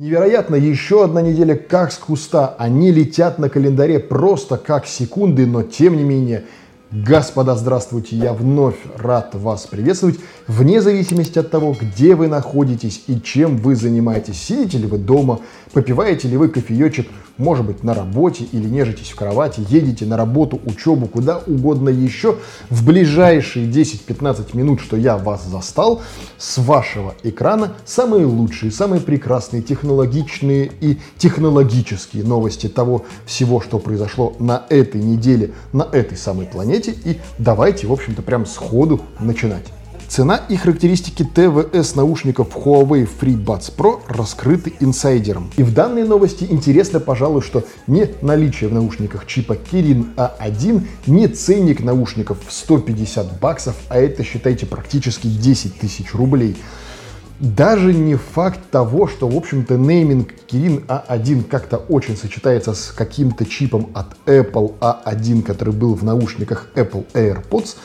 Невероятно, еще одна неделя как с куста. Они летят на календаре просто как секунды, но тем не менее Господа, здравствуйте! Я вновь рад вас приветствовать, вне зависимости от того, где вы находитесь и чем вы занимаетесь. Сидите ли вы дома, попиваете ли вы кофеечек, может быть, на работе или нежитесь в кровати, едете на работу, учебу, куда угодно еще. В ближайшие 10-15 минут, что я вас застал, с вашего экрана самые лучшие, самые прекрасные, технологичные и технологические новости того всего, что произошло на этой неделе, на этой самой планете планете. И давайте, в общем-то, прям сходу начинать. Цена и характеристики ТВС наушников Huawei FreeBuds Pro раскрыты инсайдером. И в данной новости интересно, пожалуй, что не наличие в наушниках чипа Kirin A1, не ценник наушников в 150 баксов, а это, считайте, практически 10 тысяч рублей даже не факт того, что, в общем-то, нейминг Kirin A1 как-то очень сочетается с каким-то чипом от Apple A1, который был в наушниках Apple AirPods,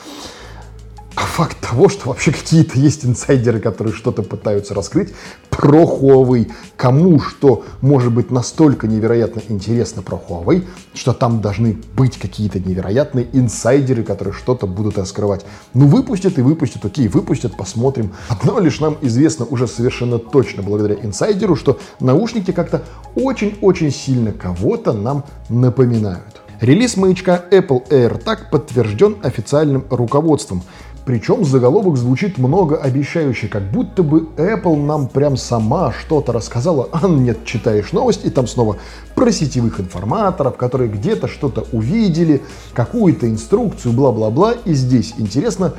а факт того, что вообще какие-то есть инсайдеры, которые что-то пытаются раскрыть про Huawei, кому что может быть настолько невероятно интересно про Huawei, что там должны быть какие-то невероятные инсайдеры, которые что-то будут раскрывать. Ну, выпустят и выпустят, окей, выпустят, посмотрим. Одно лишь нам известно уже совершенно точно благодаря инсайдеру, что наушники как-то очень-очень сильно кого-то нам напоминают. Релиз маячка Apple AirTag подтвержден официальным руководством. Причем заголовок звучит многообещающе, как будто бы Apple нам прям сама что-то рассказала. А нет, читаешь новость, и там снова про сетевых информаторов, которые где-то что-то увидели, какую-то инструкцию, бла-бла-бла. И здесь интересно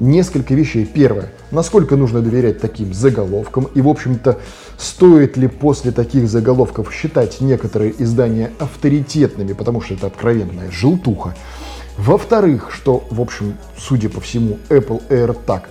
несколько вещей. Первое. Насколько нужно доверять таким заголовкам? И, в общем-то, стоит ли после таких заголовков считать некоторые издания авторитетными, потому что это откровенная желтуха. Во-вторых, что, в общем, судя по всему, Apple AirTag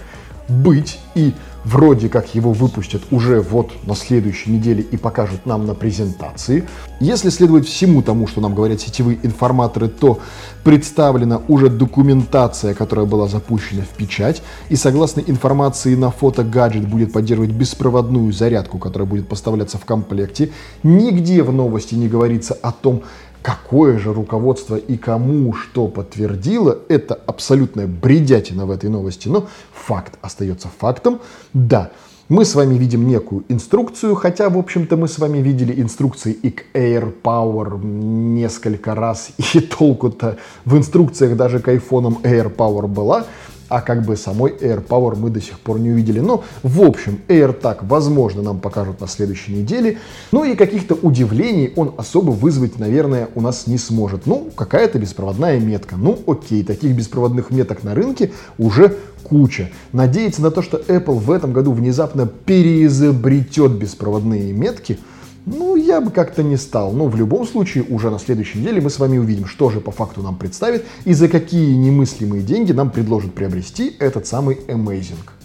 быть и вроде как его выпустят уже вот на следующей неделе и покажут нам на презентации. Если следовать всему тому, что нам говорят сетевые информаторы, то представлена уже документация, которая была запущена в печать, и согласно информации на фото, гаджет будет поддерживать беспроводную зарядку, которая будет поставляться в комплекте. Нигде в новости не говорится о том, Какое же руководство и кому что подтвердило, это абсолютная бредятина в этой новости. Но факт остается фактом. Да, мы с вами видим некую инструкцию, хотя, в общем-то, мы с вами видели инструкции и к Air Power несколько раз, и толку-то в инструкциях даже к айфонам Air Power была а как бы самой AirPower мы до сих пор не увидели. Но, в общем, AirTag, возможно, нам покажут на следующей неделе. Ну и каких-то удивлений он особо вызвать, наверное, у нас не сможет. Ну, какая-то беспроводная метка. Ну, окей, таких беспроводных меток на рынке уже куча. Надеяться на то, что Apple в этом году внезапно переизобретет беспроводные метки – ну, я бы как-то не стал. Но в любом случае, уже на следующей неделе мы с вами увидим, что же по факту нам представит и за какие немыслимые деньги нам предложат приобрести этот самый Amazing.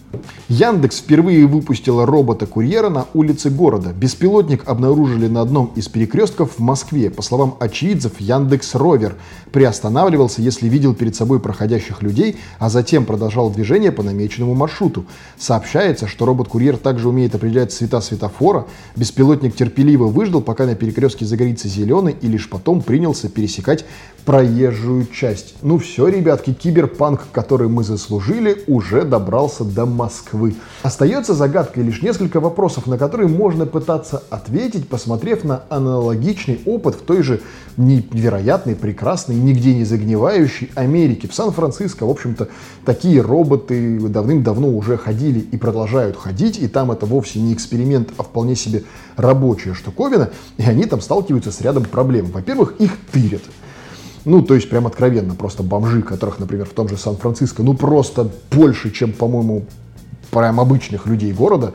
Яндекс впервые выпустила робота-курьера на улице города. Беспилотник обнаружили на одном из перекрестков в Москве. По словам очевидцев, Яндекс Ровер приостанавливался, если видел перед собой проходящих людей, а затем продолжал движение по намеченному маршруту. Сообщается, что робот-курьер также умеет определять цвета светофора. Беспилотник терпеливо выждал, пока на перекрестке загорится зеленый, и лишь потом принялся пересекать проезжую часть. Ну все, ребятки, киберпанк, который мы заслужили, уже добрался до Москвы. Остается загадкой лишь несколько вопросов, на которые можно пытаться ответить, посмотрев на аналогичный опыт в той же невероятной, прекрасной, нигде не загнивающей Америке. В Сан-Франциско, в общем-то, такие роботы давным-давно уже ходили и продолжают ходить, и там это вовсе не эксперимент, а вполне себе рабочая штуковина, и они там сталкиваются с рядом проблем. Во-первых, их тырят. Ну, то есть прям откровенно, просто бомжи, которых, например, в том же Сан-Франциско, ну, просто больше, чем, по-моему, прям обычных людей города,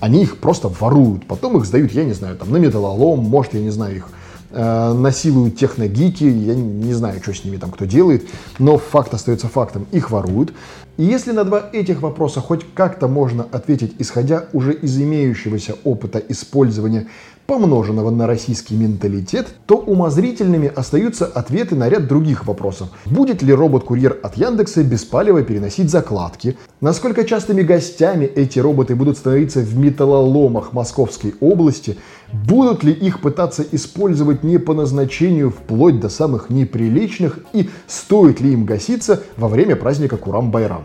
они их просто воруют, потом их сдают, я не знаю, там, на металлолом, может, я не знаю, их э, насилуют техногики, я не, не знаю, что с ними там кто делает, но факт остается фактом, их воруют. И если на два этих вопроса хоть как-то можно ответить, исходя уже из имеющегося опыта использования помноженного на российский менталитет, то умозрительными остаются ответы на ряд других вопросов. Будет ли робот-курьер от Яндекса беспалево переносить закладки? Насколько частыми гостями эти роботы будут становиться в металлоломах Московской области? Будут ли их пытаться использовать не по назначению, вплоть до самых неприличных? И стоит ли им гаситься во время праздника Курам-Байрам?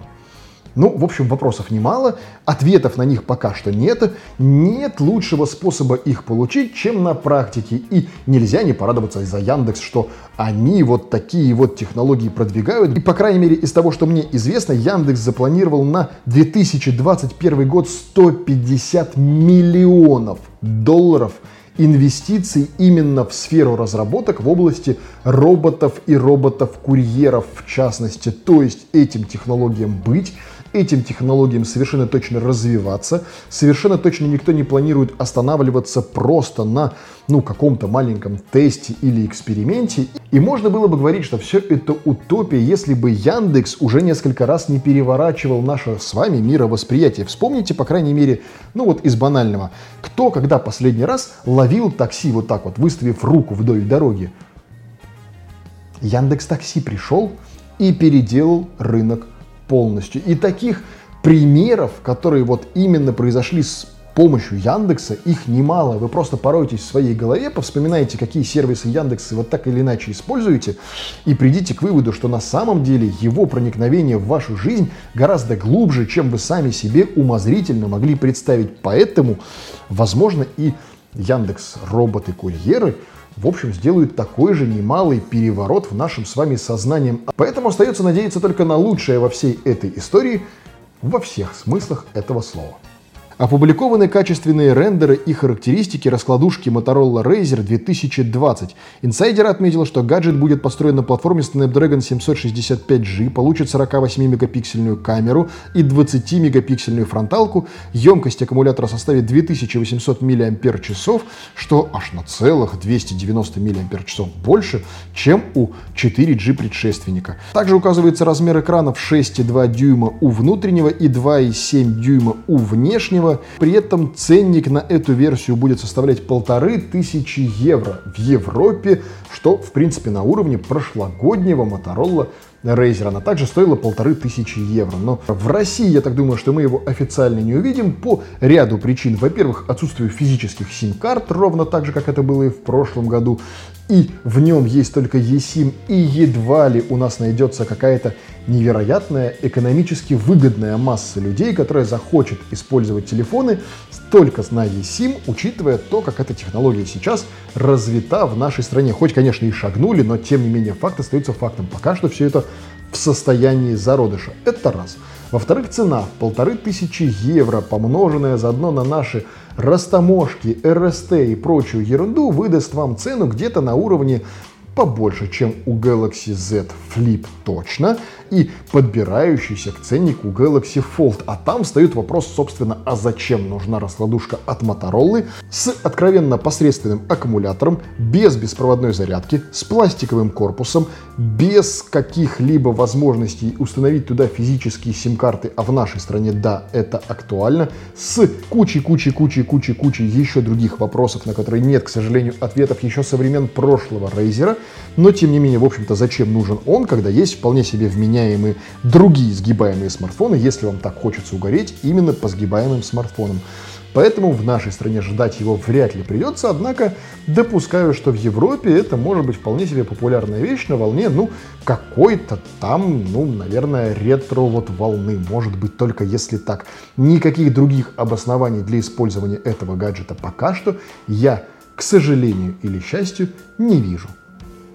Ну, в общем, вопросов немало, ответов на них пока что нет. Нет лучшего способа их получить, чем на практике. И нельзя не порадоваться за Яндекс, что они вот такие вот технологии продвигают. И, по крайней мере, из того, что мне известно, Яндекс запланировал на 2021 год 150 миллионов долларов инвестиций именно в сферу разработок в области роботов и роботов-курьеров в частности. То есть этим технологиям быть, этим технологиям совершенно точно развиваться, совершенно точно никто не планирует останавливаться просто на ну, каком-то маленьком тесте или эксперименте. И можно было бы говорить, что все это утопия, если бы Яндекс уже несколько раз не переворачивал наше с вами мировосприятие. Вспомните, по крайней мере, ну вот из банального, кто когда последний раз ловил такси вот так вот, выставив руку вдоль дороги? Яндекс Такси пришел и переделал рынок полностью. И таких примеров, которые вот именно произошли с помощью Яндекса, их немало. Вы просто пороетесь в своей голове, повспоминаете, какие сервисы Яндекса вот так или иначе используете, и придите к выводу, что на самом деле его проникновение в вашу жизнь гораздо глубже, чем вы сами себе умозрительно могли представить. Поэтому, возможно, и Яндекс роботы-курьеры в общем, сделают такой же немалый переворот в нашем с вами сознании. Поэтому остается надеяться только на лучшее во всей этой истории, во всех смыслах этого слова. Опубликованы качественные рендеры и характеристики раскладушки Motorola Razer 2020. Инсайдер отметил, что гаджет будет построен на платформе Snapdragon 765G, получит 48-мегапиксельную камеру и 20-мегапиксельную фронталку, емкость аккумулятора составит 2800 мАч, что аж на целых 290 мАч больше, чем у 4G предшественника. Также указывается размер экранов 6,2 дюйма у внутреннего и 2,7 дюйма у внешнего, при этом ценник на эту версию будет составлять полторы тысячи евро в Европе, что, в принципе, на уровне прошлогоднего Motorola Razer. Она также стоила полторы тысячи евро. Но в России, я так думаю, что мы его официально не увидим по ряду причин. Во-первых, отсутствие физических сим-карт, ровно так же, как это было и в прошлом году. И в нем есть только eSIM, и едва ли у нас найдется какая-то невероятная, экономически выгодная масса людей, которая захочет использовать телефоны только на eSIM, учитывая то, как эта технология сейчас развита в нашей стране. Хоть, конечно, и шагнули, но тем не менее факт остается фактом. Пока что все это в состоянии зародыша. Это раз. Во-вторых, цена полторы тысячи евро, помноженная заодно на наши растаможки, РСТ и прочую ерунду, выдаст вам цену где-то на уровне побольше, чем у Galaxy Z Flip точно, и подбирающийся к ценнику Galaxy Fold. А там встает вопрос, собственно, а зачем нужна раскладушка от Motorola с откровенно посредственным аккумулятором, без беспроводной зарядки, с пластиковым корпусом, без каких-либо возможностей установить туда физические сим-карты, а в нашей стране, да, это актуально, с кучей-кучей-кучей-кучей-кучей еще других вопросов, на которые нет, к сожалению, ответов еще со времен прошлого Razer, но, тем не менее, в общем-то, зачем нужен он, когда есть вполне себе вменяемые другие сгибаемые смартфоны, если вам так хочется угореть именно по сгибаемым смартфонам. Поэтому в нашей стране ждать его вряд ли придется, однако допускаю, что в Европе это может быть вполне себе популярная вещь на волне, ну, какой-то там, ну, наверное, ретро вот волны, может быть, только если так. Никаких других обоснований для использования этого гаджета пока что я, к сожалению или счастью, не вижу.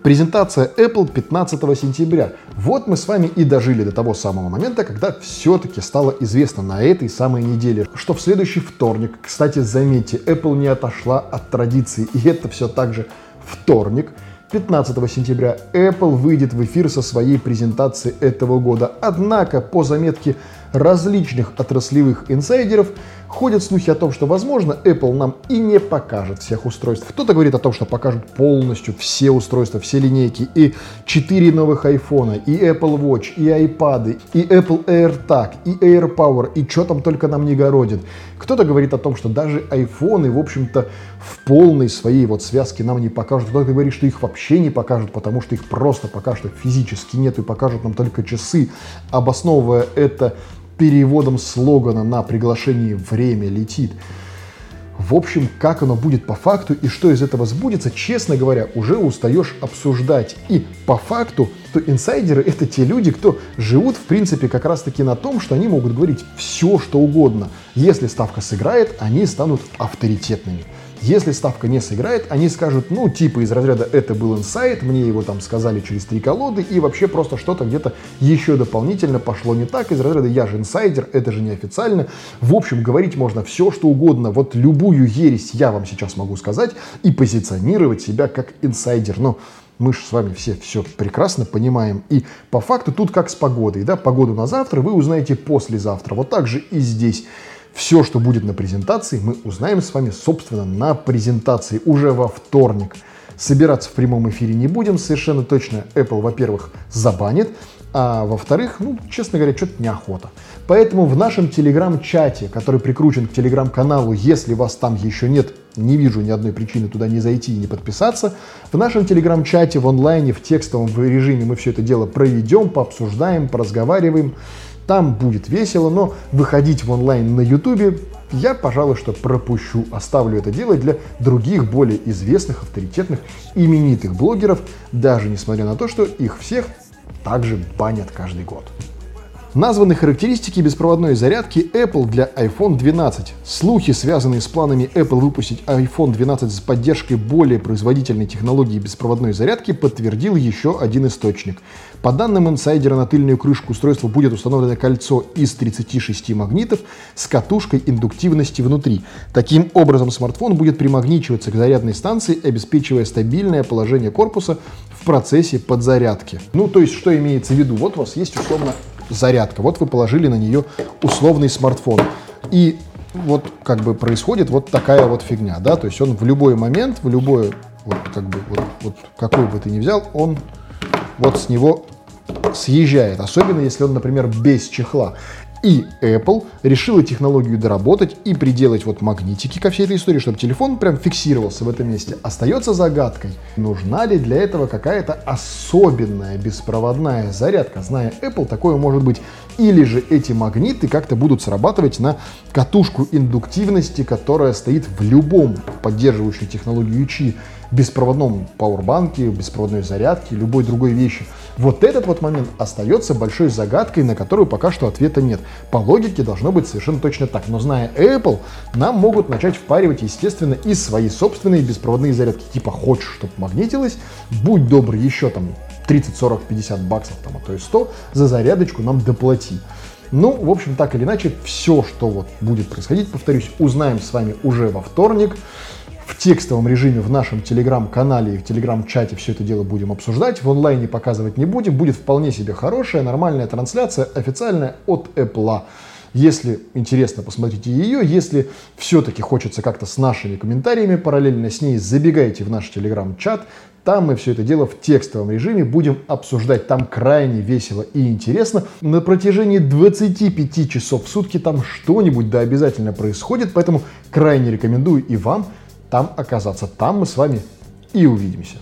Презентация Apple 15 сентября. Вот мы с вами и дожили до того самого момента, когда все-таки стало известно на этой самой неделе, что в следующий вторник, кстати, заметьте, Apple не отошла от традиции, и это все так же вторник, 15 сентября Apple выйдет в эфир со своей презентацией этого года. Однако, по заметке различных отраслевых инсайдеров, Ходят слухи о том, что, возможно, Apple нам и не покажет всех устройств. Кто-то говорит о том, что покажут полностью все устройства, все линейки, и 4 новых iPhone, и Apple Watch, и iPad, и Apple AirTag, и AirPower, и что там только нам не городит. Кто-то говорит о том, что даже iPhone, в общем-то, в полной своей вот связке нам не покажут. Кто-то говорит, что их вообще не покажут, потому что их просто пока что физически нет и покажут нам только часы, обосновывая это переводом слогана на приглашении «Время летит». В общем, как оно будет по факту и что из этого сбудется, честно говоря, уже устаешь обсуждать. И по факту, то инсайдеры — это те люди, кто живут, в принципе, как раз-таки на том, что они могут говорить все, что угодно. Если ставка сыграет, они станут авторитетными. Если ставка не сыграет, они скажут, ну, типа из разряда «это был инсайт», мне его там сказали через три колоды, и вообще просто что-то где-то еще дополнительно пошло не так, из разряда «я же инсайдер, это же неофициально». В общем, говорить можно все, что угодно. Вот любую ересь я вам сейчас могу сказать и позиционировать себя как инсайдер. Но мы же с вами все все прекрасно понимаем. И по факту тут как с погодой. Да? Погоду на завтра вы узнаете послезавтра. Вот так же и здесь. Все, что будет на презентации, мы узнаем с вами, собственно, на презентации уже во вторник. Собираться в прямом эфире не будем, совершенно точно. Apple, во-первых, забанит, а во-вторых, ну, честно говоря, что-то неохота. Поэтому в нашем телеграм-чате, который прикручен к телеграм-каналу, если вас там еще нет, не вижу ни одной причины туда не зайти и не подписаться. В нашем телеграм-чате в онлайне, в текстовом режиме мы все это дело проведем, пообсуждаем, поразговариваем. Там будет весело, но выходить в онлайн на ютубе я, пожалуй, что пропущу. Оставлю это дело для других более известных, авторитетных, именитых блогеров, даже несмотря на то, что их всех также банят каждый год. Названы характеристики беспроводной зарядки Apple для iPhone 12. Слухи, связанные с планами Apple выпустить iPhone 12 с поддержкой более производительной технологии беспроводной зарядки, подтвердил еще один источник. По данным инсайдера, на тыльную крышку устройства будет установлено кольцо из 36 магнитов с катушкой индуктивности внутри. Таким образом, смартфон будет примагничиваться к зарядной станции, обеспечивая стабильное положение корпуса в процессе подзарядки. Ну, то есть, что имеется в виду? Вот у вас есть условно зарядка. Вот вы положили на нее условный смартфон. И вот как бы происходит вот такая вот фигня, да, то есть он в любой момент, в любой, вот как бы, вот, вот какой бы ты ни взял, он вот с него съезжает, особенно если он, например, без чехла. И Apple решила технологию доработать и приделать вот магнитики ко всей этой истории, чтобы телефон прям фиксировался в этом месте. Остается загадкой, нужна ли для этого какая-то особенная беспроводная зарядка. Зная Apple, такое может быть. Или же эти магниты как-то будут срабатывать на катушку индуктивности, которая стоит в любом поддерживающей технологию Qi беспроводном пауэрбанке, беспроводной зарядке, любой другой вещи. Вот этот вот момент остается большой загадкой, на которую пока что ответа нет. По логике должно быть совершенно точно так. Но зная Apple, нам могут начать впаривать, естественно, и свои собственные беспроводные зарядки. Типа, хочешь, чтобы магнитилось, будь добрый, еще там 30, 40, 50 баксов, там, а то и 100 за зарядочку нам доплати. Ну, в общем, так или иначе, все, что вот будет происходить, повторюсь, узнаем с вами уже во вторник в текстовом режиме в нашем телеграм-канале и в телеграм-чате все это дело будем обсуждать. В онлайне показывать не будем. Будет вполне себе хорошая, нормальная трансляция, официальная от Apple. Если интересно, посмотрите ее. Если все-таки хочется как-то с нашими комментариями параллельно с ней, забегайте в наш телеграм-чат. Там мы все это дело в текстовом режиме будем обсуждать. Там крайне весело и интересно. На протяжении 25 часов в сутки там что-нибудь да обязательно происходит. Поэтому крайне рекомендую и вам там оказаться. Там мы с вами и увидимся.